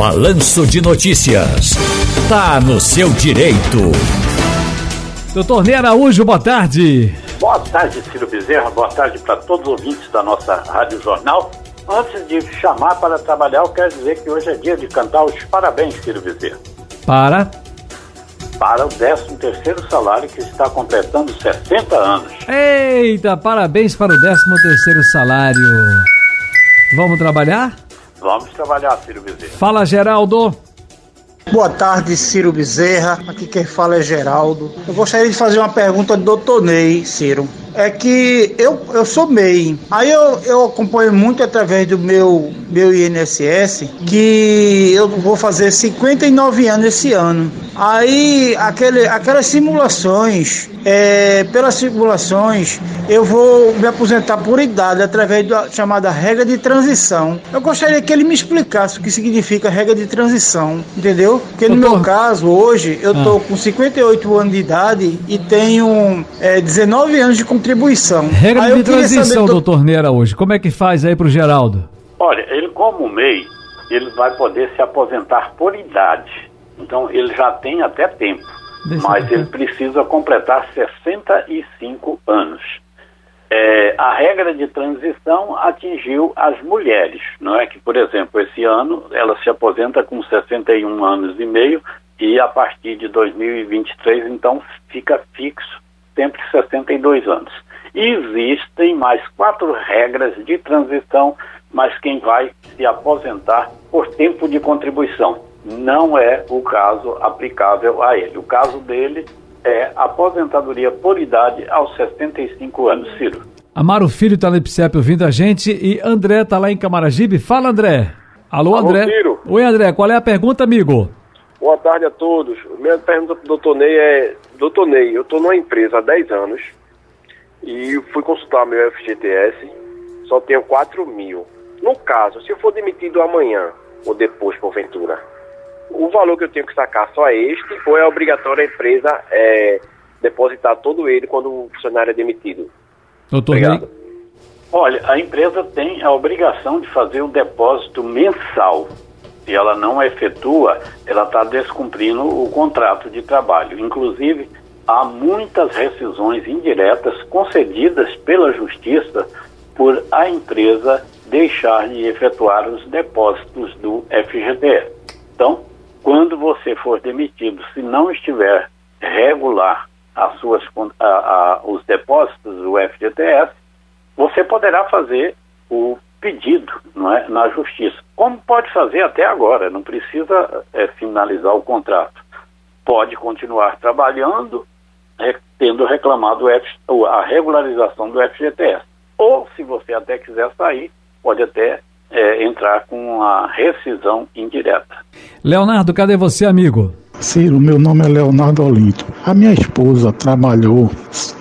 Balanço de Notícias. Tá no seu direito. Doutor Ney Araújo, boa tarde. Boa tarde, Ciro Bezerra. Boa tarde para todos os ouvintes da nossa Rádio Jornal. Antes de chamar para trabalhar, eu quero dizer que hoje é dia de cantar os parabéns, Ciro Bezerra. Para? Para o 13 terceiro salário que está completando 60 anos. Eita, parabéns para o 13 terceiro salário. Vamos trabalhar? Vamos trabalhar, Ciro Bezerra. Fala, Geraldo. Boa tarde, Ciro Bezerra. Aqui quem fala é Geraldo. Eu gostaria de fazer uma pergunta do doutor Ney, Ciro. É que eu, eu sou MEI. Aí eu, eu acompanho muito através do meu, meu INSS que eu vou fazer 59 anos esse ano. Aí aquele, aquelas simulações, é, pelas simulações, eu vou me aposentar por idade através da chamada regra de transição. Eu gostaria que ele me explicasse o que significa regra de transição, entendeu? Porque no meu caso, hoje, eu estou ah. com 58 anos de idade e tenho é, 19 anos de contribuição. Regra aí de transição, do... doutor Neira, hoje. Como é que faz aí pro Geraldo? Olha, ele como MEI, ele vai poder se aposentar por idade. Então, ele já tem até tempo. Deixa mas ele precisa completar 65 anos. É, a regra de transição atingiu as mulheres, não é que, por exemplo, esse ano ela se aposenta com 61 anos e meio e a partir de 2023 então fica fixo sempre 62 anos. E existem mais quatro regras de transição, mas quem vai se aposentar por tempo de contribuição não é o caso aplicável a ele. O caso dele é aposentadoria por idade aos 65 anos. Ciro. Amaro Filho está no IPCEP ouvindo a gente e André está lá em Camaragibe. Fala, André. Alô, Alô André. Ciro. Oi, André. Qual é a pergunta, amigo? Boa tarde a todos. Minha pergunta para o doutor Ney é: Doutor Ney, eu estou numa empresa há 10 anos e fui consultar meu FGTS, só tenho 4 mil. No caso, se eu for demitido amanhã ou depois, porventura, o valor que eu tenho que sacar só é este ou é obrigatório a empresa é, depositar todo ele quando o funcionário é demitido? Doutor Obrigado. Ney. Olha, a empresa tem a obrigação de fazer o depósito mensal. Se ela não efetua, ela está descumprindo o contrato de trabalho. Inclusive, há muitas rescisões indiretas concedidas pela Justiça por a empresa deixar de efetuar os depósitos do FGTS. Então, quando você for demitido, se não estiver regular as suas, a, a, os depósitos do FGTS, você poderá fazer o pedido não é, na justiça, como pode fazer até agora, não precisa é, finalizar o contrato. Pode continuar trabalhando, tendo reclamado a regularização do FGTS. Ou, se você até quiser sair, pode até é, entrar com a rescisão indireta. Leonardo, cadê você, amigo? Ciro, meu nome é Leonardo Olinto. A minha esposa trabalhou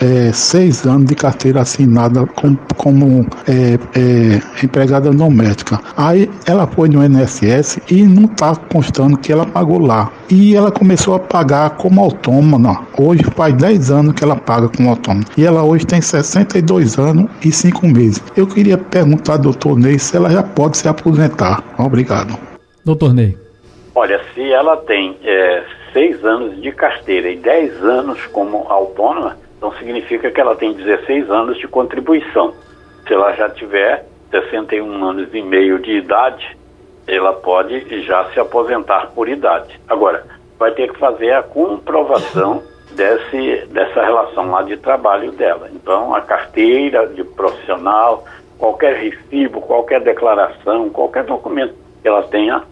é, seis anos de carteira assinada com, como é, é, empregada doméstica. Aí ela foi no INSS e não está constando que ela pagou lá. E ela começou a pagar como autônoma. Hoje faz 10 anos que ela paga como autônoma. E ela hoje tem 62 anos e 5 meses. Eu queria perguntar ao doutor Ney se ela já pode se aposentar. Obrigado. Doutor Ney. Olha, se ela tem é, seis anos de carteira e dez anos como autônoma, então significa que ela tem 16 anos de contribuição. Se ela já tiver 61 anos e meio de idade, ela pode já se aposentar por idade. Agora, vai ter que fazer a comprovação desse, dessa relação lá de trabalho dela. Então, a carteira de profissional, qualquer recibo, qualquer declaração, qualquer documento que ela tenha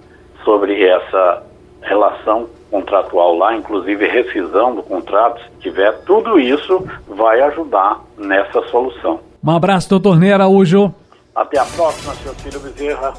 sobre essa relação contratual lá, inclusive rescisão do contrato, se tiver, tudo isso vai ajudar nessa solução. Um abraço, doutor Ney Araújo. Até a próxima, seu Ciro Bezerra.